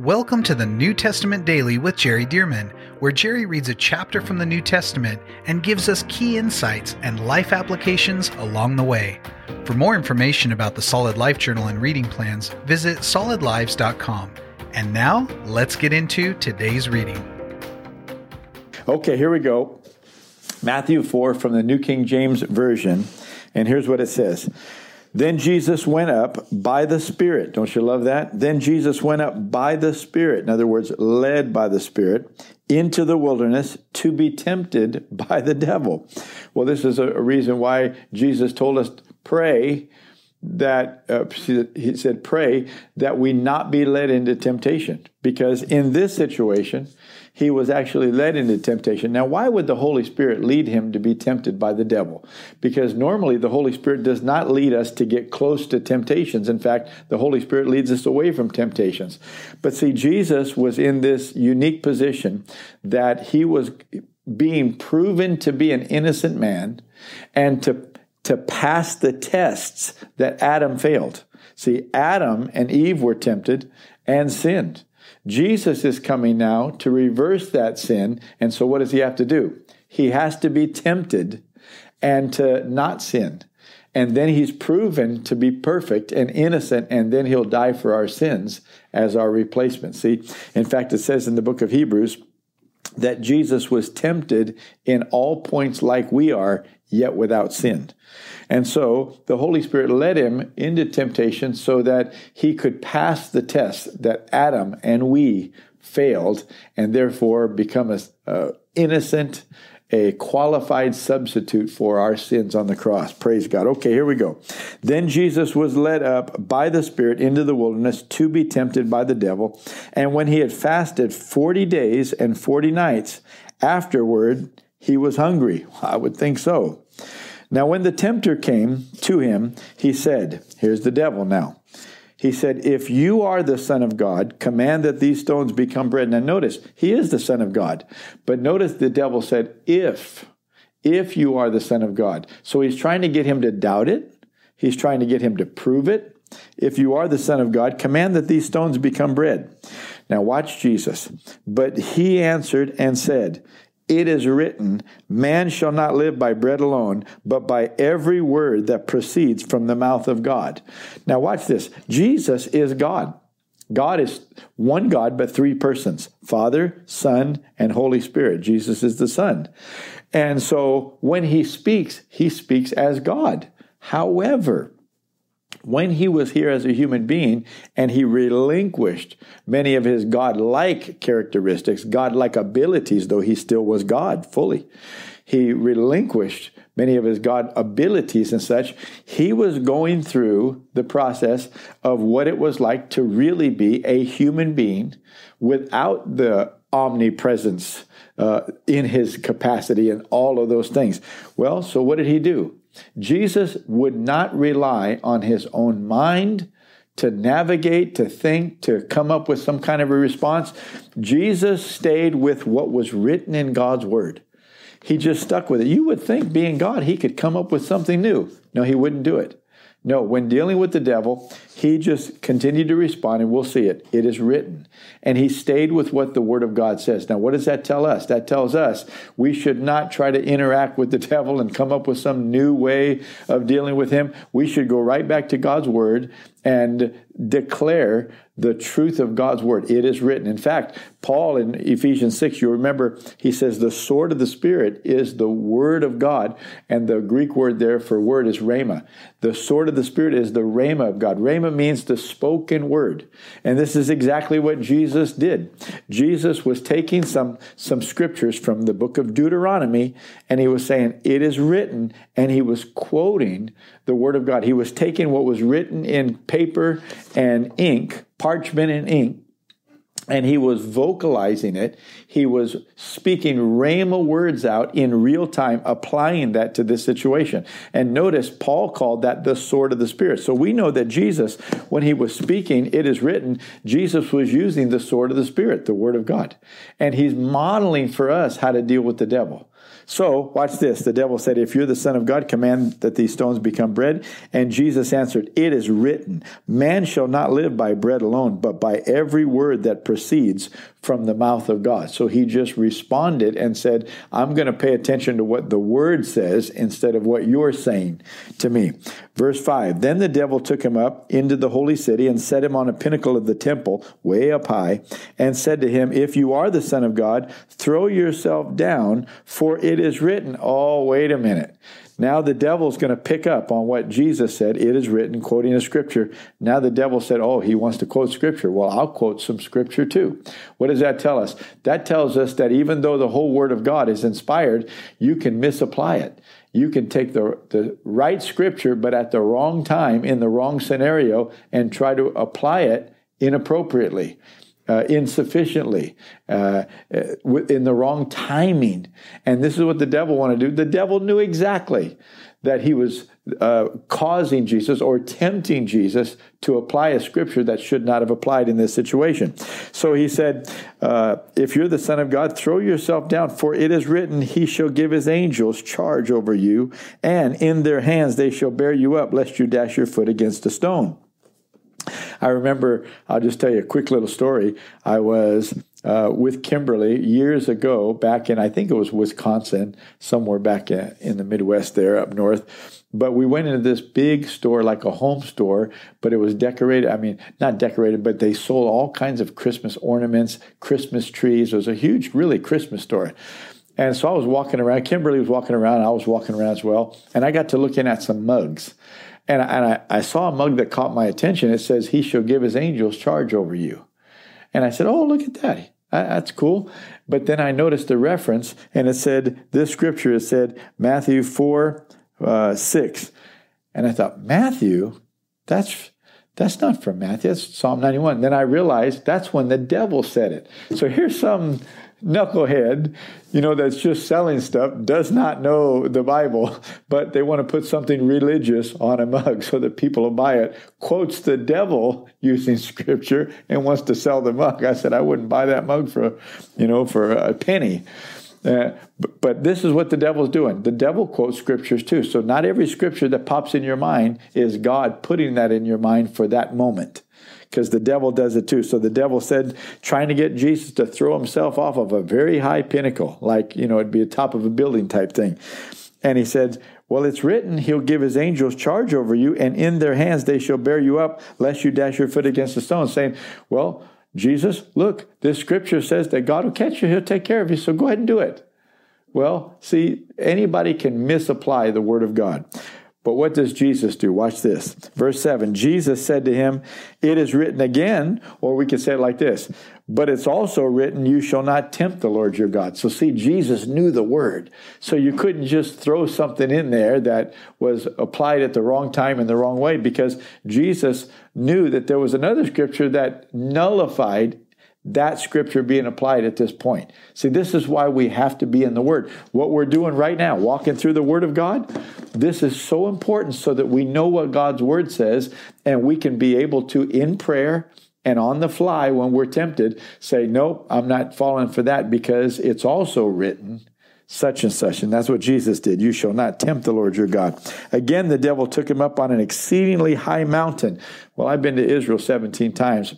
Welcome to the New Testament Daily with Jerry Dirmann, where Jerry reads a chapter from the New Testament and gives us key insights and life applications along the way. For more information about the Solid Life Journal and reading plans, visit solidlives.com. And now, let's get into today's reading. Okay, here we go. Matthew 4 from the New King James Version. And here's what it says. Then Jesus went up by the Spirit. Don't you love that? Then Jesus went up by the Spirit, in other words, led by the Spirit, into the wilderness to be tempted by the devil. Well, this is a reason why Jesus told us pray that uh, he said pray that we not be led into temptation because in this situation he was actually led into temptation. Now, why would the Holy Spirit lead him to be tempted by the devil? Because normally the Holy Spirit does not lead us to get close to temptations. In fact, the Holy Spirit leads us away from temptations. But see, Jesus was in this unique position that he was being proven to be an innocent man and to, to pass the tests that Adam failed. See, Adam and Eve were tempted and sinned. Jesus is coming now to reverse that sin. And so what does he have to do? He has to be tempted and to not sin. And then he's proven to be perfect and innocent, and then he'll die for our sins as our replacement. See, in fact, it says in the book of Hebrews that Jesus was tempted in all points like we are, yet without sin. And so the Holy Spirit led him into temptation so that he could pass the test that Adam and we failed and therefore become a uh, innocent a qualified substitute for our sins on the cross. Praise God. Okay, here we go. Then Jesus was led up by the Spirit into the wilderness to be tempted by the devil. And when he had fasted 40 days and 40 nights, afterward he was hungry. I would think so. Now, when the tempter came to him, he said, Here's the devil now. He said, If you are the Son of God, command that these stones become bread. Now, notice, he is the Son of God. But notice the devil said, If, if you are the Son of God. So he's trying to get him to doubt it, he's trying to get him to prove it. If you are the Son of God, command that these stones become bread. Now, watch Jesus. But he answered and said, it is written, Man shall not live by bread alone, but by every word that proceeds from the mouth of God. Now, watch this Jesus is God. God is one God, but three persons Father, Son, and Holy Spirit. Jesus is the Son. And so when he speaks, he speaks as God. However, when he was here as a human being and he relinquished many of his God-like characteristics, God-like abilities, though he still was God fully, he relinquished many of his God abilities and such. He was going through the process of what it was like to really be a human being without the omnipresence uh, in his capacity and all of those things. Well, so what did he do? Jesus would not rely on his own mind to navigate, to think, to come up with some kind of a response. Jesus stayed with what was written in God's word. He just stuck with it. You would think, being God, he could come up with something new. No, he wouldn't do it. No, when dealing with the devil, he just continued to respond, and we'll see it. It is written. And he stayed with what the Word of God says. Now, what does that tell us? That tells us we should not try to interact with the devil and come up with some new way of dealing with him. We should go right back to God's Word and declare the truth of God's word. It is written. In fact, Paul in Ephesians 6, you remember, he says the sword of the Spirit is the word of God, and the Greek word there for word is rhema. The sword of the Spirit is the rhema of God. Rhema means the spoken word. And this is exactly what Jesus did. Jesus was taking some, some scriptures from the book of Deuteronomy, and he was saying, It is written, and he was quoting the word of God. He was taking what was written in paper and ink parchment and ink, and he was vocalizing it. He was speaking Rhema words out in real time, applying that to this situation. And notice Paul called that the sword of the Spirit. So we know that Jesus, when he was speaking, it is written, Jesus was using the sword of the Spirit, the Word of God. And he's modeling for us how to deal with the devil. So, watch this. The devil said, If you're the Son of God, command that these stones become bread. And Jesus answered, It is written, Man shall not live by bread alone, but by every word that proceeds from the mouth of God. So he just responded and said, I'm going to pay attention to what the word says instead of what you're saying to me. Verse 5 Then the devil took him up into the holy city and set him on a pinnacle of the temple, way up high, and said to him, If you are the Son of God, throw yourself down, for it is written. Oh, wait a minute. Now the devil's going to pick up on what Jesus said, it is written, quoting a scripture. Now the devil said, Oh, he wants to quote scripture. Well, I'll quote some scripture too. What does that tell us? That tells us that even though the whole word of God is inspired, you can misapply it. You can take the, the right scripture, but at the wrong time, in the wrong scenario, and try to apply it inappropriately uh, insufficiently, uh, uh in the wrong timing. And this is what the devil wanted to do. The devil knew exactly that he was uh, causing Jesus or tempting Jesus to apply a scripture that should not have applied in this situation. So he said, uh, If you're the Son of God, throw yourself down, for it is written, He shall give His angels charge over you, and in their hands they shall bear you up, lest you dash your foot against a stone. I remember, I'll just tell you a quick little story. I was uh, with Kimberly years ago, back in, I think it was Wisconsin, somewhere back in, in the Midwest there up north. But we went into this big store, like a home store, but it was decorated. I mean, not decorated, but they sold all kinds of Christmas ornaments, Christmas trees. It was a huge, really Christmas store. And so I was walking around. Kimberly was walking around. I was walking around as well. And I got to looking at some mugs. And, I, and I, I saw a mug that caught my attention. It says, He shall give His angels charge over you. And I said, Oh, look at that. That's cool. But then I noticed the reference, and it said, This scripture, it said, Matthew 4 uh, 6. And I thought, Matthew? That's that's not from Matthew. That's Psalm 91. Then I realized that's when the devil said it. So here's some knucklehead, you know, that's just selling stuff, does not know the Bible, but they want to put something religious on a mug so that people will buy it, quotes the devil using scripture and wants to sell the mug. I said, I wouldn't buy that mug for, you know, for a penny. Uh, but, but, this is what the devil's doing. The devil quotes scriptures too. So not every scripture that pops in your mind is God putting that in your mind for that moment because the devil does it too. So the devil said, trying to get Jesus to throw himself off of a very high pinnacle, like, you know, it'd be a top of a building type thing. And he said, Well, it's written, He'll give His angels charge over you, and in their hands they shall bear you up, lest you dash your foot against a stone. Saying, Well, Jesus, look, this scripture says that God will catch you, He'll take care of you, so go ahead and do it. Well, see, anybody can misapply the Word of God. But what does Jesus do? Watch this. Verse 7 Jesus said to him, It is written again, or we could say it like this, but it's also written, You shall not tempt the Lord your God. So, see, Jesus knew the word. So, you couldn't just throw something in there that was applied at the wrong time in the wrong way because Jesus knew that there was another scripture that nullified that scripture being applied at this point. See, this is why we have to be in the Word. What we're doing right now, walking through the Word of God, this is so important so that we know what God's Word says and we can be able to, in prayer and on the fly when we're tempted, say, Nope, I'm not falling for that because it's also written such and such. And that's what Jesus did. You shall not tempt the Lord your God. Again, the devil took him up on an exceedingly high mountain. Well, I've been to Israel 17 times.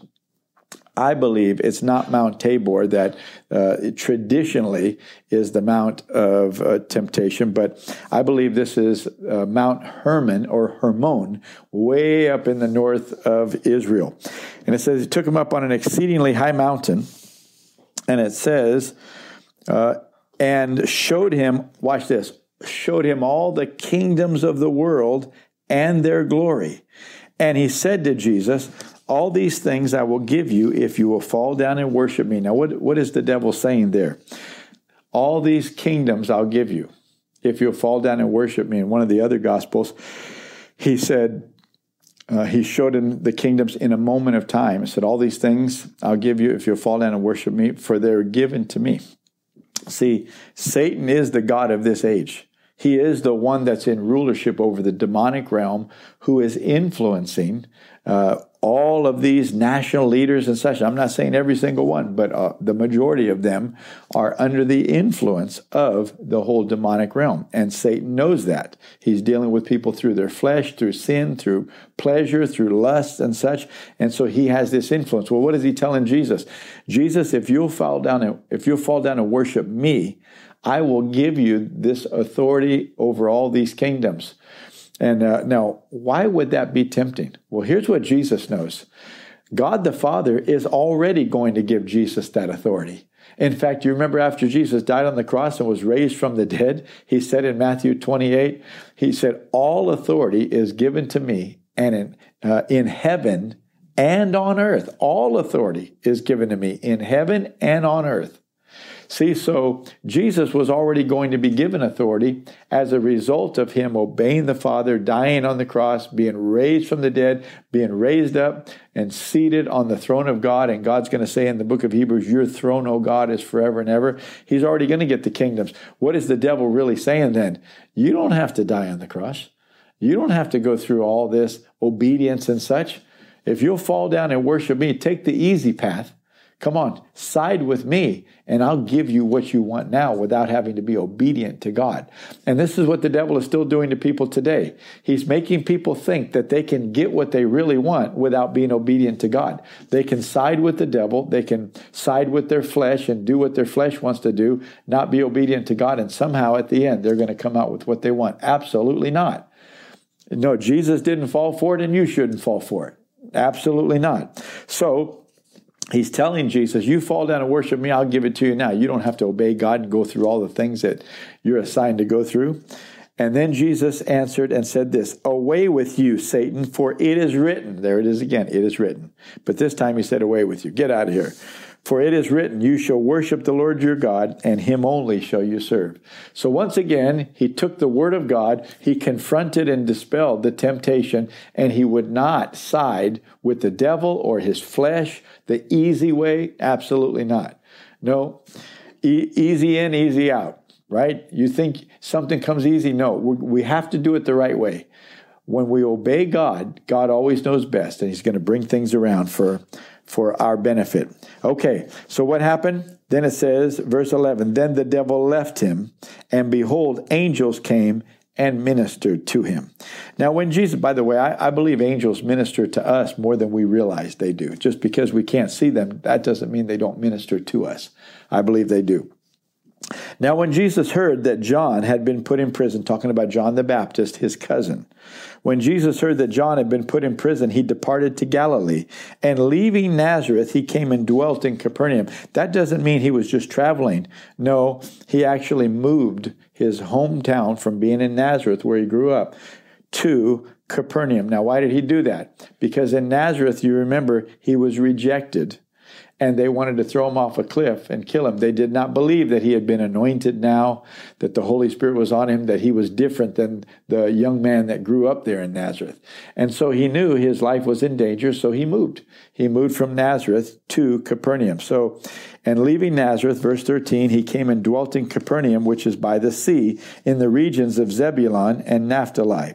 I believe it's not Mount Tabor that uh, traditionally is the Mount of uh, temptation, but I believe this is uh, Mount Hermon or Hermon, way up in the north of Israel. And it says he took him up on an exceedingly high mountain, and it says, uh, and showed him, watch this, showed him all the kingdoms of the world and their glory. And he said to Jesus, all these things I will give you if you will fall down and worship me. Now, what, what is the devil saying there? All these kingdoms I'll give you if you'll fall down and worship me. In one of the other gospels, he said, uh, he showed him the kingdoms in a moment of time. He said, All these things I'll give you if you'll fall down and worship me, for they're given to me. See, Satan is the God of this age. He is the one that's in rulership over the demonic realm who is influencing uh, all of these national leaders and such, I'm not saying every single one, but uh, the majority of them are under the influence of the whole demonic realm. And Satan knows that. He's dealing with people through their flesh, through sin, through pleasure, through lust and such. And so he has this influence. Well, what is he telling Jesus? Jesus, if you'll fall down and if you'll fall down and worship me, I will give you this authority over all these kingdoms. And uh, now, why would that be tempting? Well, here's what Jesus knows God the Father is already going to give Jesus that authority. In fact, you remember after Jesus died on the cross and was raised from the dead, he said in Matthew 28, he said, All authority is given to me, and in, uh, in heaven and on earth, all authority is given to me in heaven and on earth. See, so Jesus was already going to be given authority as a result of him obeying the Father, dying on the cross, being raised from the dead, being raised up, and seated on the throne of God. And God's going to say in the book of Hebrews, Your throne, O God, is forever and ever. He's already going to get the kingdoms. What is the devil really saying then? You don't have to die on the cross. You don't have to go through all this obedience and such. If you'll fall down and worship me, take the easy path Come on, side with me, and I'll give you what you want now without having to be obedient to God. And this is what the devil is still doing to people today. He's making people think that they can get what they really want without being obedient to God. They can side with the devil, they can side with their flesh and do what their flesh wants to do, not be obedient to God, and somehow at the end they're going to come out with what they want. Absolutely not. No, Jesus didn't fall for it, and you shouldn't fall for it. Absolutely not. So, he's telling Jesus, You fall down and worship me, I'll give it to you now. You don't have to obey God and go through all the things that you're assigned to go through. And then Jesus answered and said this Away with you, Satan, for it is written. There it is again, it is written. But this time he said, Away with you. Get out of here. For it is written, You shall worship the Lord your God, and him only shall you serve. So once again, he took the word of God, he confronted and dispelled the temptation, and he would not side with the devil or his flesh the easy way. Absolutely not. No, e- easy in, easy out, right? You think something comes easy? No, we have to do it the right way. When we obey God, God always knows best, and he's going to bring things around for for our benefit. Okay, so what happened? Then it says, verse 11, then the devil left him, and behold, angels came and ministered to him. Now, when Jesus, by the way, I, I, believe angels minister to us more than we realize they do. Just because we can't see them, that doesn't mean they don't minister to us. I believe they do. Now, when Jesus heard that John had been put in prison, talking about John the Baptist, his cousin, when Jesus heard that John had been put in prison, he departed to Galilee. And leaving Nazareth, he came and dwelt in Capernaum. That doesn't mean he was just traveling. No, he actually moved his hometown from being in Nazareth, where he grew up, to Capernaum. Now, why did he do that? Because in Nazareth, you remember, he was rejected and they wanted to throw him off a cliff and kill him. They did not believe that he had been anointed now, that the Holy Spirit was on him, that he was different than the young man that grew up there in Nazareth. And so he knew his life was in danger, so he moved. He moved from Nazareth to Capernaum. So, and leaving Nazareth, verse 13, he came and dwelt in Capernaum, which is by the sea, in the regions of Zebulun and Naphtali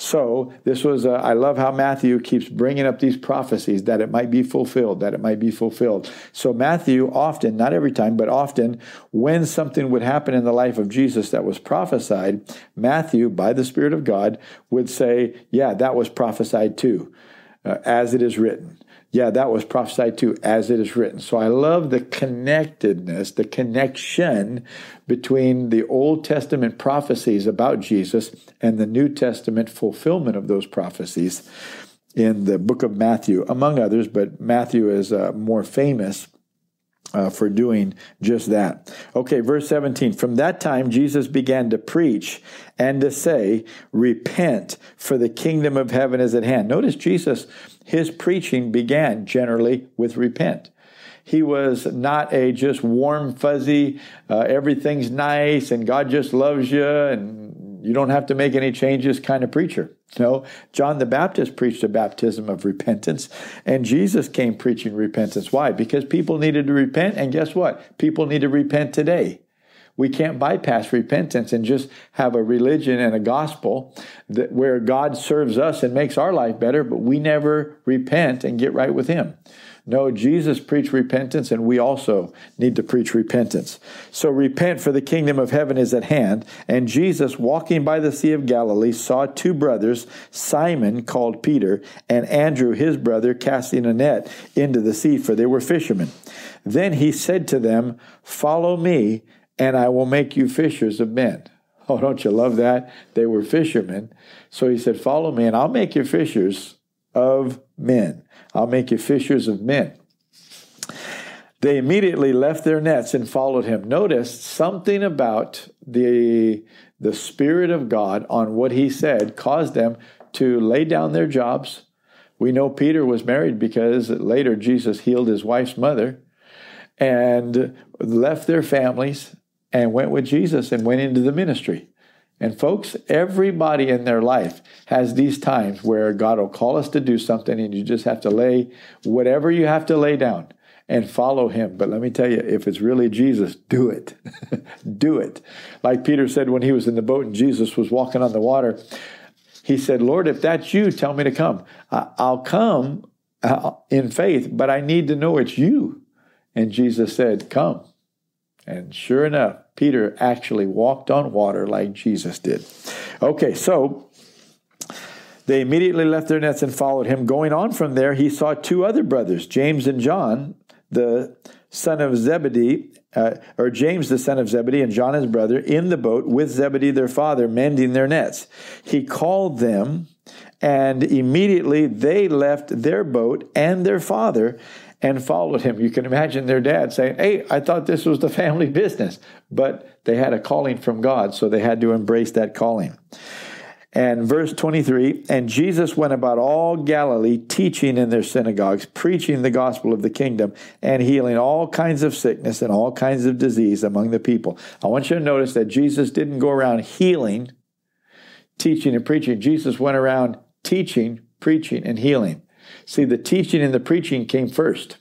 So this was, a, I love how Matthew keeps bringing up these prophecies that it might be fulfilled, that it might be fulfilled. So Matthew often, not every time, but often, when something would happen in the life of Jesus that was prophesied, Matthew, by the Spirit of God, would say, yeah, that was prophesied too, uh, as it is written yeah, that was prophesied too, as it is written. So I love the connectedness, the connection between the Old Testament prophecies about Jesus and the New Testament fulfillment of those prophecies in the book of Matthew, among others, but Matthew is uh, more famous uh, for doing just that. Okay, verse 17. From that time, Jesus began to preach and to say, Repent, for the kingdom of heaven is at hand. Notice Jesus, his preaching began generally with repent. He was not a just warm, fuzzy, uh, everything's nice and God just loves you and you don't have to make any changes kind of preacher. No, John the Baptist preached a baptism of repentance, and Jesus came preaching repentance. Why? Because people needed to repent, and guess what? People need to repent today. We can't bypass repentance and just have a religion and a gospel that where God serves us and makes our life better, but we never repent and get right with Him. No, Jesus preached repentance, and we also need to preach repentance. So repent, for the kingdom of heaven is at hand. And Jesus, walking by the Sea of Galilee, saw two brothers, Simon, called Peter, and Andrew, his brother, casting a net into the sea, for they were fishermen. Then he said to them, Follow me, and I will make you fishers of men. Oh, don't you love that? They were fishermen. So he said, Follow me, and I'll make you fishers of men. I'll make you fishers of men. They immediately left their nets and followed him. Notice something about the, the Spirit of God on what he said caused them to lay down their jobs. We know Peter was married because later Jesus healed his wife's mother and left their families and went with Jesus and went into the ministry. And folks, everybody in their life has these times where God will call us to do something and you just have to lay whatever you have to lay down and follow him. But let me tell you, if it's really Jesus, do it. do it. Like Peter said when he was in the boat and Jesus was walking on the water, he said, Lord, if that's you, tell me to come. I'll come uh, in faith, but I need to know it's you. And Jesus said, Come. And sure enough, Peter actually walked on water like Jesus did. Okay, so they immediately left their nets and followed him. Going on from there, he saw two other brothers, James and John, the son of Zebedee, uh, or James the son of Zebedee and John his brother, in the boat with Zebedee their father, mending their nets. He called them, and immediately they left their boat and their father and followed him. You can imagine their dad saying, Hey, I thought this was the family business. But they had a calling from God, so they had to embrace that calling. And verse 23 And Jesus went about all Galilee, teaching in their synagogues, preaching the gospel of the kingdom, and healing all kinds of sickness and all kinds of disease among the people. I want you to notice that Jesus didn't go around healing, teaching, and preaching. Jesus went around teaching, preaching, and healing. See, the teaching and the preaching came first,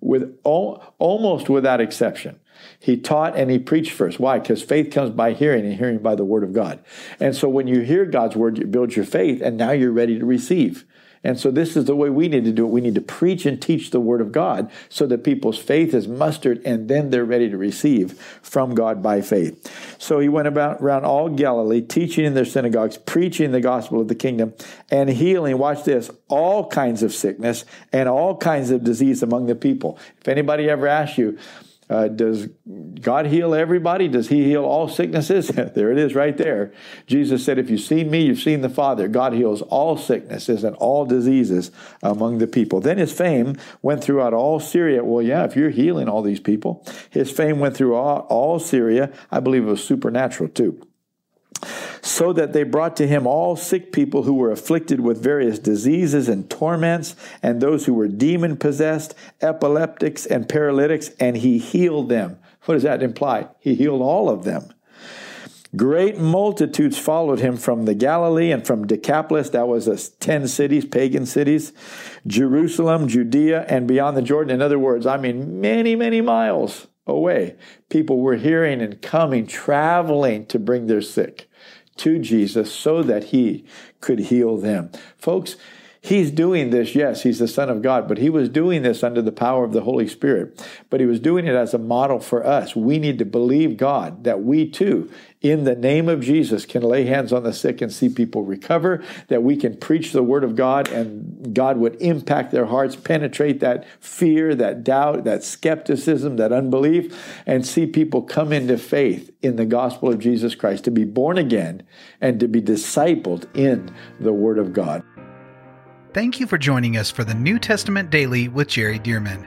with almost without exception. He taught and he preached first. Why? Because faith comes by hearing and hearing by the word of God. And so when you hear God's word, you build your faith, and now you're ready to receive. And so this is the way we need to do it. We need to preach and teach the word of God so that people's faith is mustered and then they're ready to receive from God by faith. So he went about around all Galilee, teaching in their synagogues, preaching the gospel of the kingdom, and healing, watch this, all kinds of sickness and all kinds of disease among the people. If anybody ever asks you, uh, does God heal everybody? Does He heal all sicknesses? there it is right there. Jesus said, If you've seen me, you've seen the Father. God heals all sicknesses and all diseases among the people. Then his fame went throughout all Syria. Well, yeah, if you're healing all these people, his fame went through all, all Syria. I believe it was supernatural too so that they brought to him all sick people who were afflicted with various diseases and torments, and those who were demon possessed, epileptics, and paralytics, and he healed them. What does that imply? He healed all of them. Great multitudes followed him from the Galilee and from Decapolis, that was a 10 cities, pagan cities, Jerusalem, Judea, and beyond the Jordan. In other words, I mean, many, many miles away. People were hearing and coming, traveling to bring their sick to Jesus so that he could heal them. Folks, He's doing this, yes, he's the Son of God, but he was doing this under the power of the Holy Spirit. But he was doing it as a model for us. We need to believe God that we too, in the name of Jesus, can lay hands on the sick and see people recover, that we can preach the word of God and God would impact their hearts, penetrate that fear, that doubt, that skepticism, that unbelief, and see people come into faith in the gospel of Jesus Christ, to be born again and to be discipled in the word of God. Thank you for joining us for the New Testament Daily with Jerry Dirmann.